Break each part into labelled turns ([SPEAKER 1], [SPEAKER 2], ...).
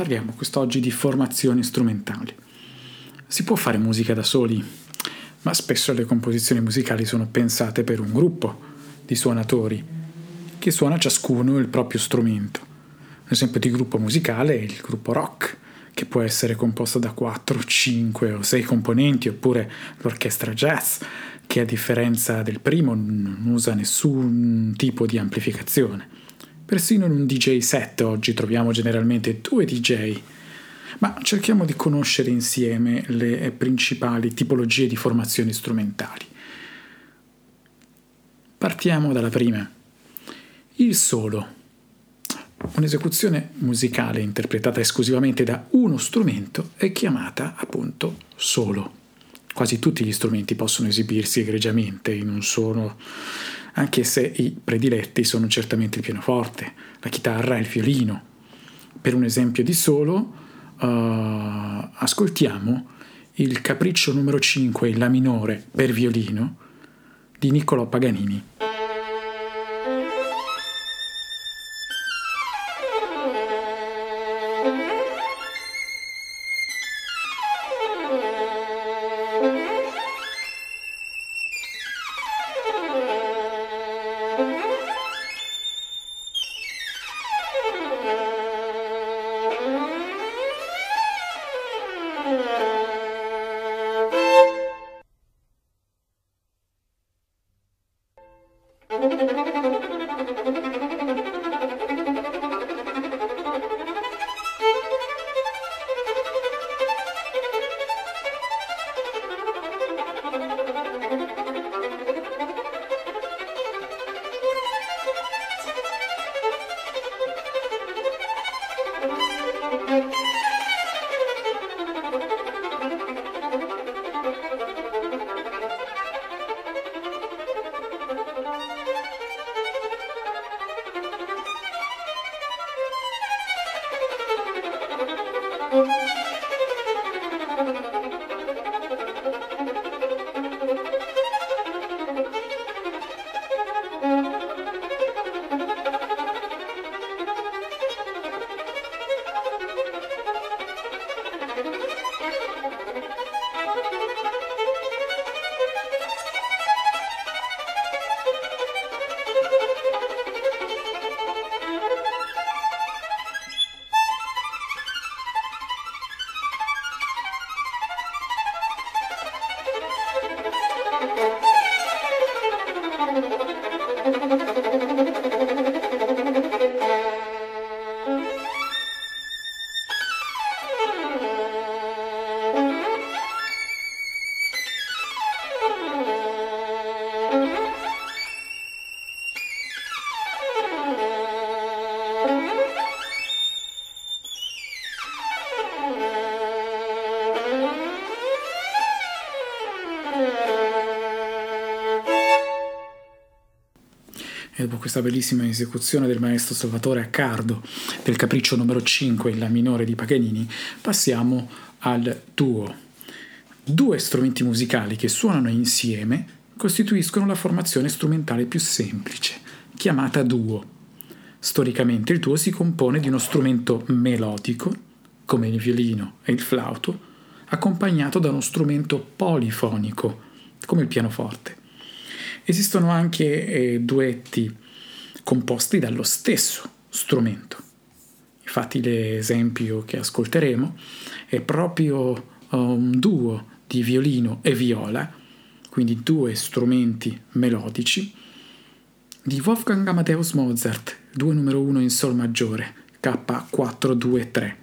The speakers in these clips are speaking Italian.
[SPEAKER 1] parliamo quest'oggi di formazioni strumentali. Si può fare musica da soli, ma spesso le composizioni musicali sono pensate per un gruppo di suonatori che suona ciascuno il proprio strumento. Un esempio di gruppo musicale è il gruppo rock, che può essere composto da 4, 5 o 6 componenti, oppure l'orchestra jazz, che a differenza del primo non usa nessun tipo di amplificazione. Persino in un DJ set oggi troviamo generalmente due DJ, ma cerchiamo di conoscere insieme le principali tipologie di formazioni strumentali. Partiamo dalla prima. Il solo. Un'esecuzione musicale interpretata esclusivamente da uno strumento è chiamata appunto solo. Quasi tutti gli strumenti possono esibirsi egregiamente in un solo, anche se i prediletti sono certamente il pianoforte, la chitarra e il violino. Per un esempio di solo, uh, ascoltiamo il capriccio numero 5 in La minore per violino di Niccolò Paganini. E dopo questa bellissima esecuzione del maestro Salvatore Accardo del capriccio numero 5 in La minore di Paganini, passiamo al duo. Due strumenti musicali che suonano insieme costituiscono la formazione strumentale più semplice, chiamata duo. Storicamente il duo si compone di uno strumento melodico, come il violino e il flauto, accompagnato da uno strumento polifonico, come il pianoforte. Esistono anche eh, duetti composti dallo stesso strumento. Infatti l'esempio che ascolteremo è proprio un duo di violino e viola, quindi due strumenti melodici, di Wolfgang Amadeus Mozart, 2 numero 1 in Sol maggiore, K423.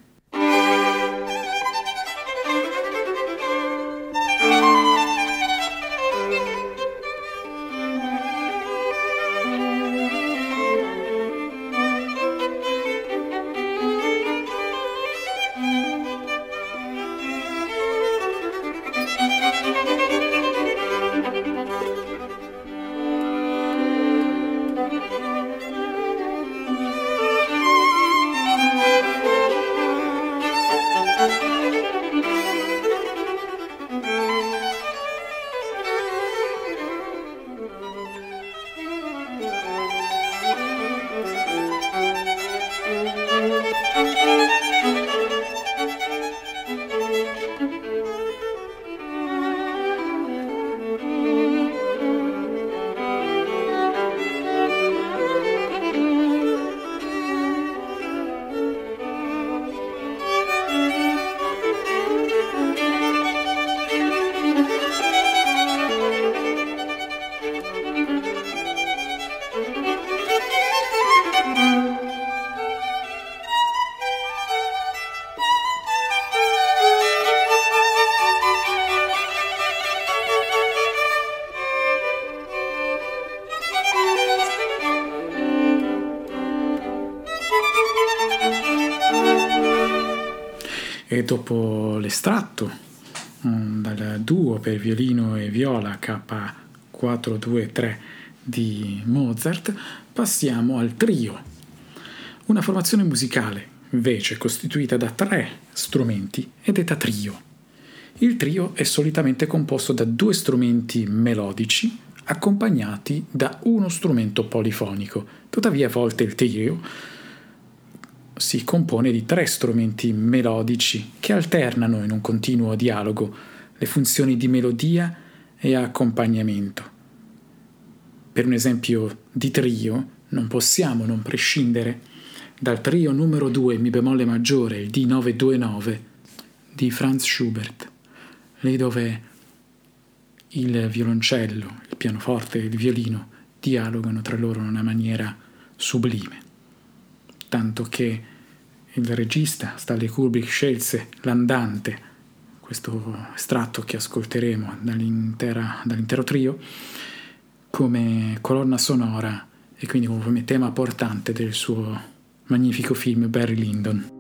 [SPEAKER 1] E dopo l'estratto um, dal duo per violino e viola K423 di Mozart, passiamo al trio, una formazione musicale invece costituita da tre strumenti è detta trio. Il trio è solitamente composto da due strumenti melodici accompagnati da uno strumento polifonico. Tuttavia a volte il trio si compone di tre strumenti melodici che alternano in un continuo dialogo le funzioni di melodia e accompagnamento. Per un esempio di trio non possiamo non prescindere dal trio numero 2 Mi bemolle maggiore, il D929 di Franz Schubert, lì dove il violoncello, il pianoforte e il violino dialogano tra loro in una maniera sublime, tanto che il regista Stanley Kubrick scelse l'andante, questo estratto che ascolteremo dall'intero trio, come colonna sonora e quindi come tema portante del suo magnifico film Barry Lyndon.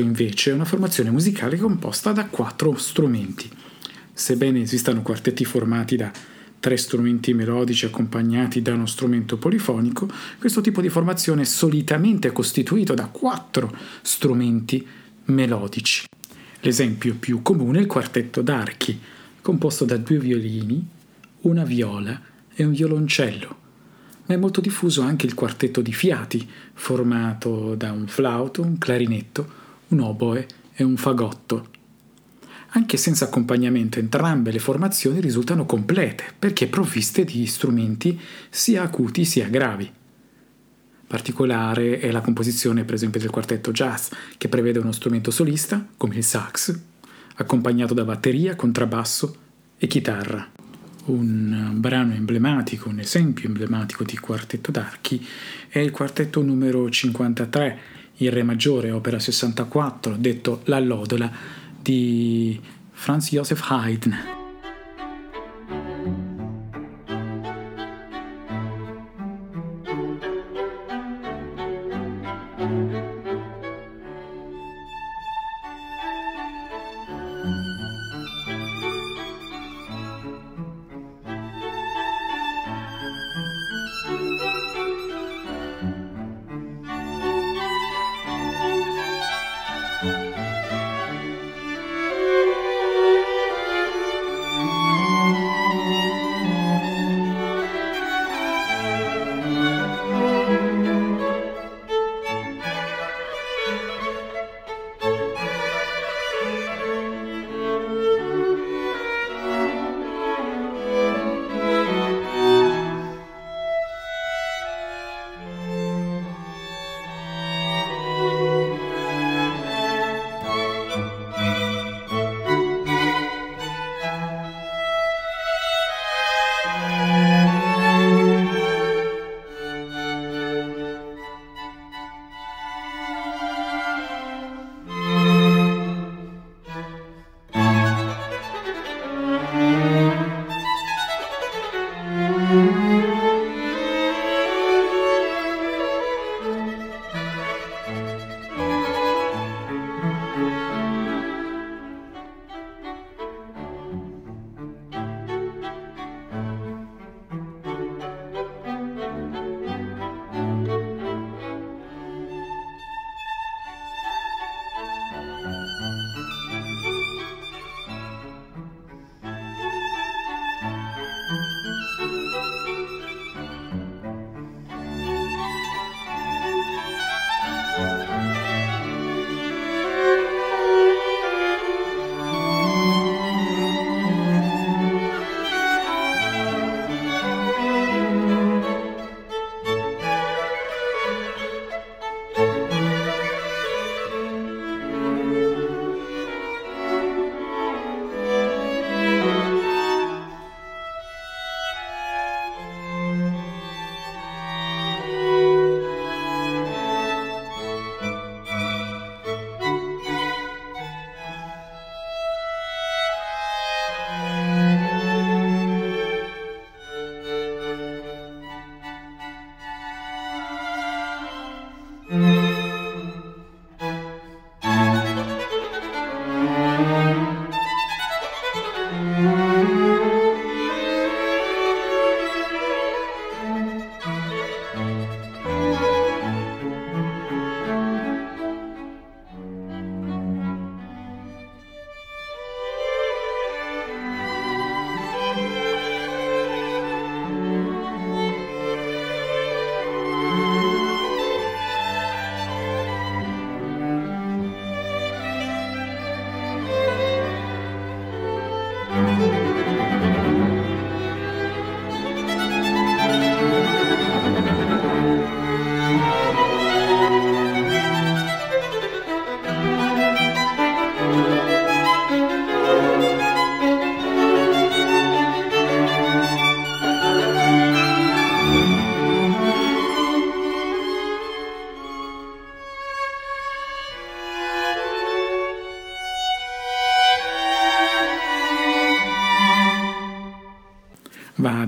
[SPEAKER 1] Quartetto invece è una formazione musicale composta da quattro strumenti. Sebbene esistano quartetti formati da tre strumenti melodici accompagnati da uno strumento polifonico, questo tipo di formazione è solitamente costituito da quattro strumenti melodici. L'esempio più comune è il quartetto d'archi, composto da due violini, una viola e un violoncello. Ma è molto diffuso anche il quartetto di fiati, formato da un flauto, un clarinetto, un oboe e un fagotto. Anche senza accompagnamento entrambe le formazioni risultano complete perché provviste di strumenti sia acuti sia gravi. Particolare è la composizione per esempio del quartetto jazz che prevede uno strumento solista come il sax, accompagnato da batteria, contrabbasso e chitarra. Un brano emblematico, un esempio emblematico di quartetto d'archi è il quartetto numero 53 in Re maggiore, opera 64, detto La Lodola di Franz Joseph Haydn.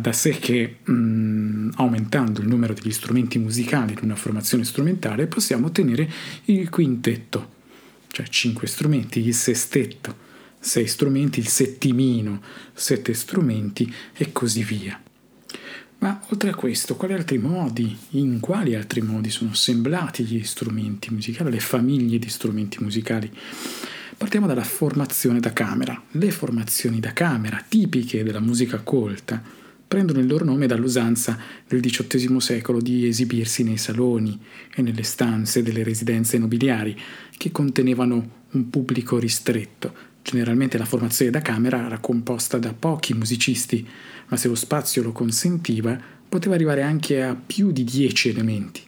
[SPEAKER 1] Da sé che mh, mm, aumentando il numero degli strumenti musicali in una formazione strumentale possiamo ottenere il quintetto. cioè 5 strumenti, il sestetto, 6 strumenti, il settimino, 7 strumenti e così via. Ma oltre a questo, quali altri modi, in quali altri modi sono assemblati gli strumenti musicali, le famiglie di strumenti musicali? Partiamo dalla formazione da camera. Le formazioni da camera, tipiche della musica colta, prendono il loro nome dall'usanza del XVIII secolo di esibirsi nei saloni e nelle stanze delle residenze nobiliari, che contenevano un pubblico ristretto. Generalmente la formazione da camera era composta da pochi musicisti, ma se lo spazio lo consentiva, poteva arrivare anche a più di dieci elementi.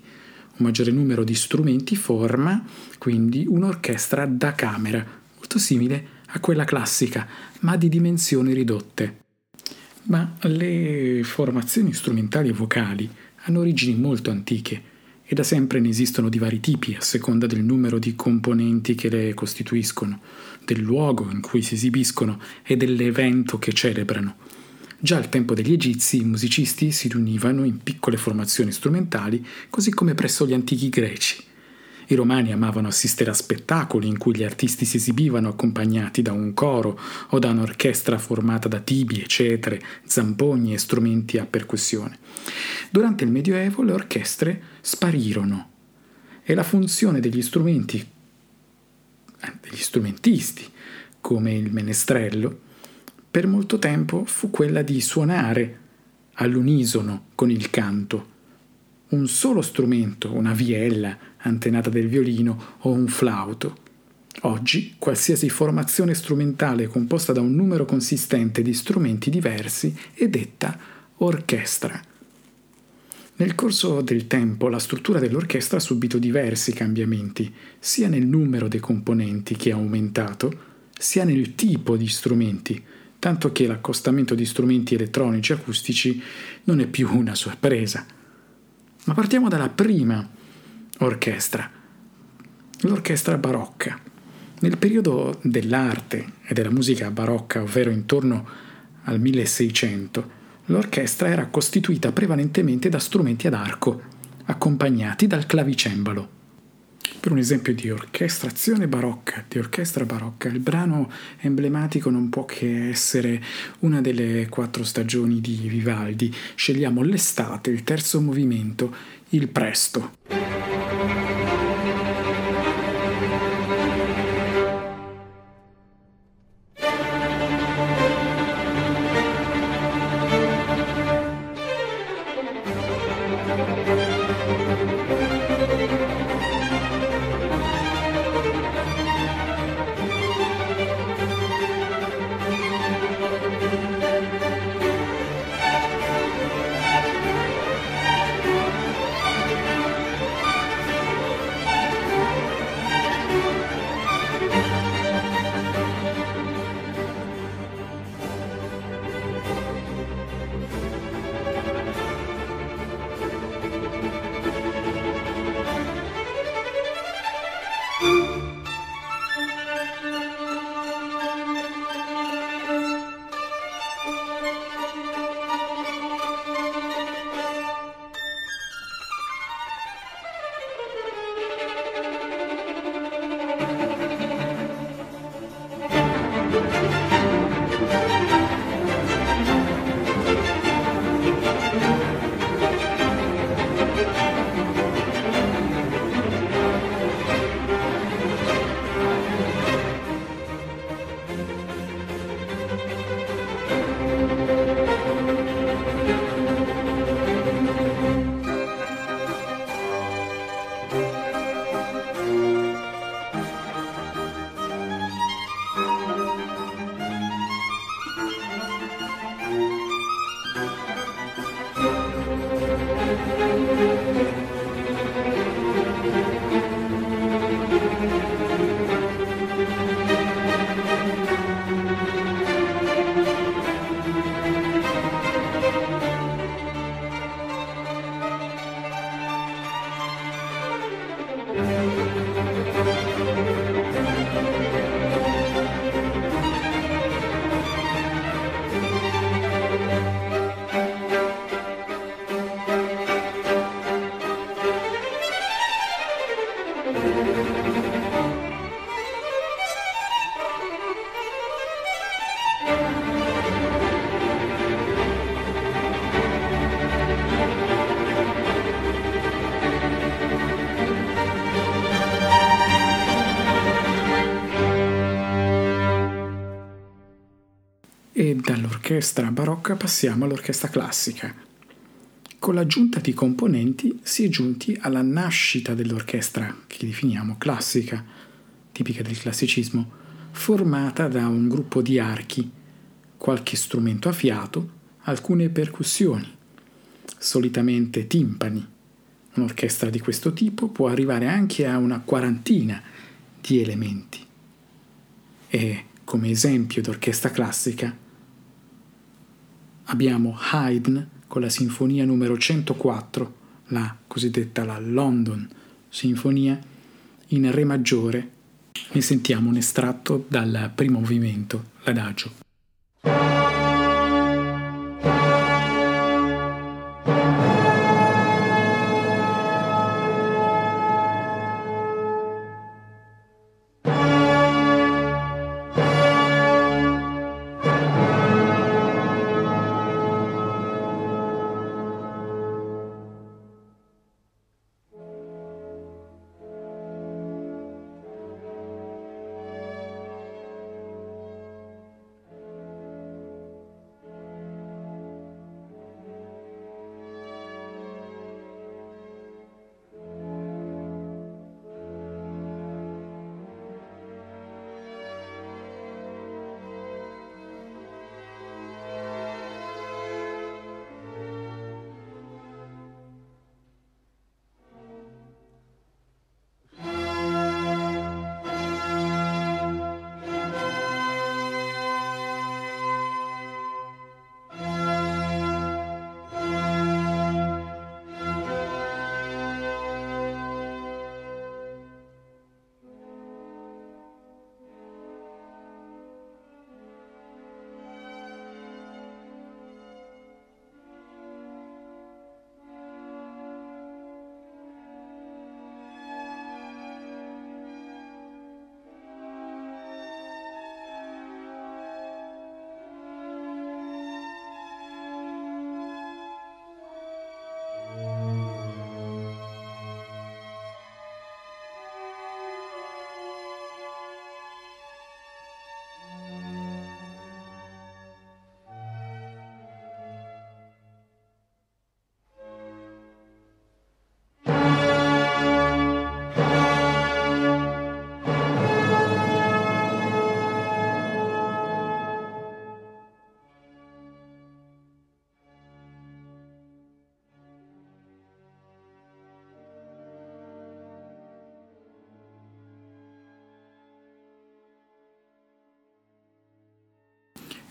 [SPEAKER 1] Un maggiore numero di strumenti forma quindi un'orchestra da camera, molto simile a quella classica, ma di dimensioni ridotte. Ma le formazioni strumentali e vocali hanno origini molto antiche e da sempre ne esistono di vari tipi a seconda del numero di componenti che le costituiscono, del luogo in cui si esibiscono e dell'evento che celebrano. Già al tempo degli egizi i musicisti si riunivano in piccole formazioni strumentali, così come presso gli antichi greci. I romani amavano assistere a spettacoli in cui gli artisti si esibivano accompagnati da un coro o da un'orchestra formata da tibie, cetre, zampogni e strumenti a percussione. Durante il Medioevo le orchestre sparirono e la funzione degli strumenti, eh, degli strumentisti, come il menestrello, per molto tempo fu quella di suonare all'unisono con il canto. Un solo strumento, una viella, antenata del violino o un flauto. Oggi qualsiasi formazione strumentale composta da un numero consistente di strumenti diversi è detta orchestra. Nel corso del tempo la struttura dell'orchestra ha subito diversi cambiamenti, sia nel numero dei componenti che è aumentato, sia nel tipo di strumenti, tanto che l'accostamento di strumenti elettronici acustici non è più una sorpresa. Ma partiamo dalla prima orchestra. L'orchestra barocca. Nel periodo dell'arte e della musica barocca, ovvero intorno al 1600, l'orchestra era costituita prevalentemente da strumenti ad arco, accompagnati dal clavicembalo. Per un esempio di orchestrazione barocca, di orchestra barocca, il brano emblematico non può che essere una delle quattro stagioni di Vivaldi. Scegliamo l'estate, il terzo movimento, il presto. Dall'orchestra barocca passiamo all'orchestra classica. Con l'aggiunta di componenti si è giunti alla nascita dell'orchestra, che definiamo classica, tipica del classicismo, formata da un gruppo di archi, qualche strumento a fiato, alcune percussioni, solitamente timpani. Un'orchestra di questo tipo può arrivare anche a una quarantina di elementi. E come esempio d'orchestra classica abbiamo Haydn con la sinfonia numero 104, la cosiddetta la London Sinfonia, in Re maggiore. Ne sentiamo un estratto dal primo movimento, l'adagio.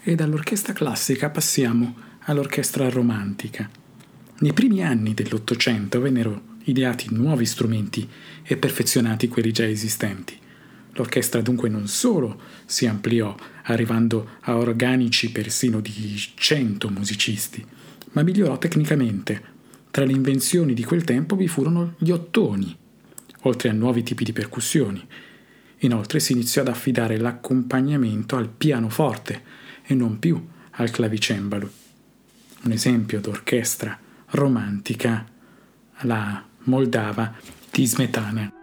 [SPEAKER 1] E dall'orchestra classica passiamo all'orchestra romantica. Nei primi anni dell'Ottocento vennero ideati nuovi strumenti e perfezionati quelli già esistenti. L'orchestra dunque non solo si ampliò, arrivando a organici persino di 100 musicisti, ma migliorò tecnicamente. Tra le invenzioni di quel tempo vi furono gli ottoni, oltre a nuovi tipi di percussioni. Inoltre si iniziò ad affidare l'accompagnamento al pianoforte, e non più al clavicembalo. Un esempio d'orchestra romantica, la Moldava di Smetana.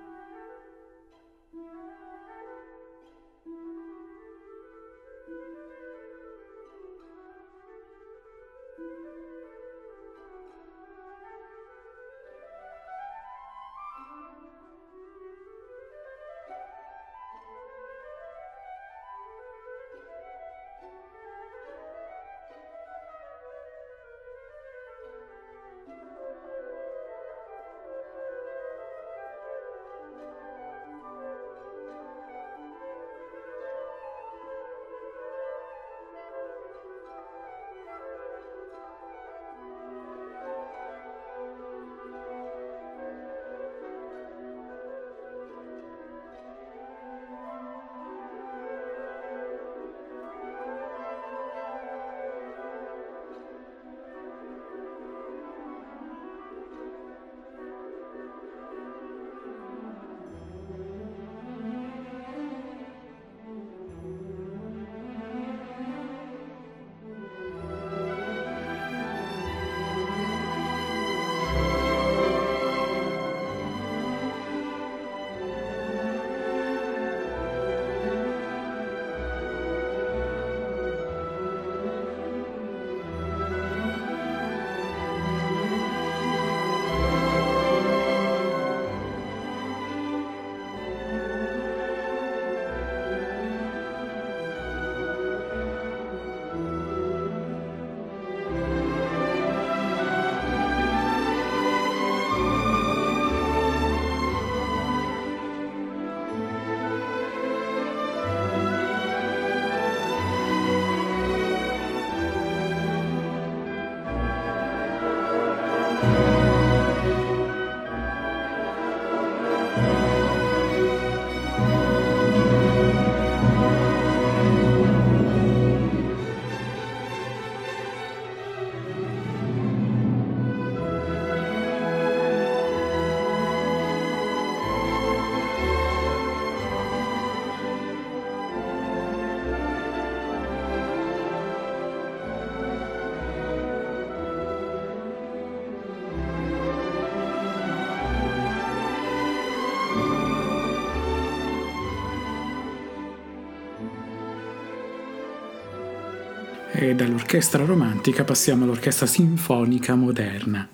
[SPEAKER 1] E dall'orchestra romantica passiamo all'orchestra sinfonica moderna.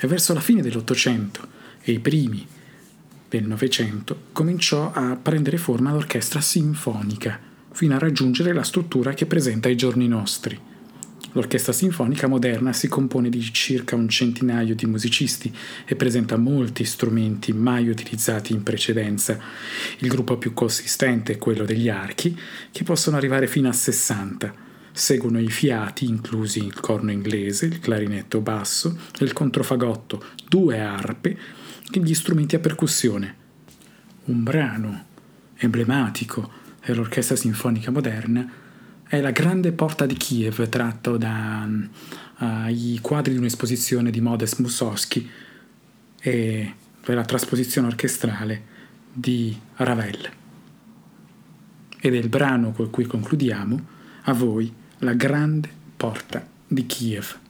[SPEAKER 1] E verso la fine dell'Ottocento e i primi del Novecento cominciò a prendere forma l'orchestra sinfonica, fino a raggiungere la struttura che presenta ai giorni nostri. L'orchestra sinfonica moderna si compone di circa un centinaio di musicisti e presenta molti strumenti mai utilizzati in precedenza. Il gruppo più consistente è quello degli archi, che possono arrivare fino a 60. Seguono i fiati, inclusi il corno inglese, il clarinetto basso, il controfagotto, due arpe e gli strumenti a percussione. Un brano emblematico dell'orchestra sinfonica moderna è la grande porta di Kiev tratto dai uh, quadri di un'esposizione di Modest Mussorgsky e per la trasposizione orchestrale di Ravel. Ed è il brano con cui concludiamo, a voi, la grande porta di Kiev.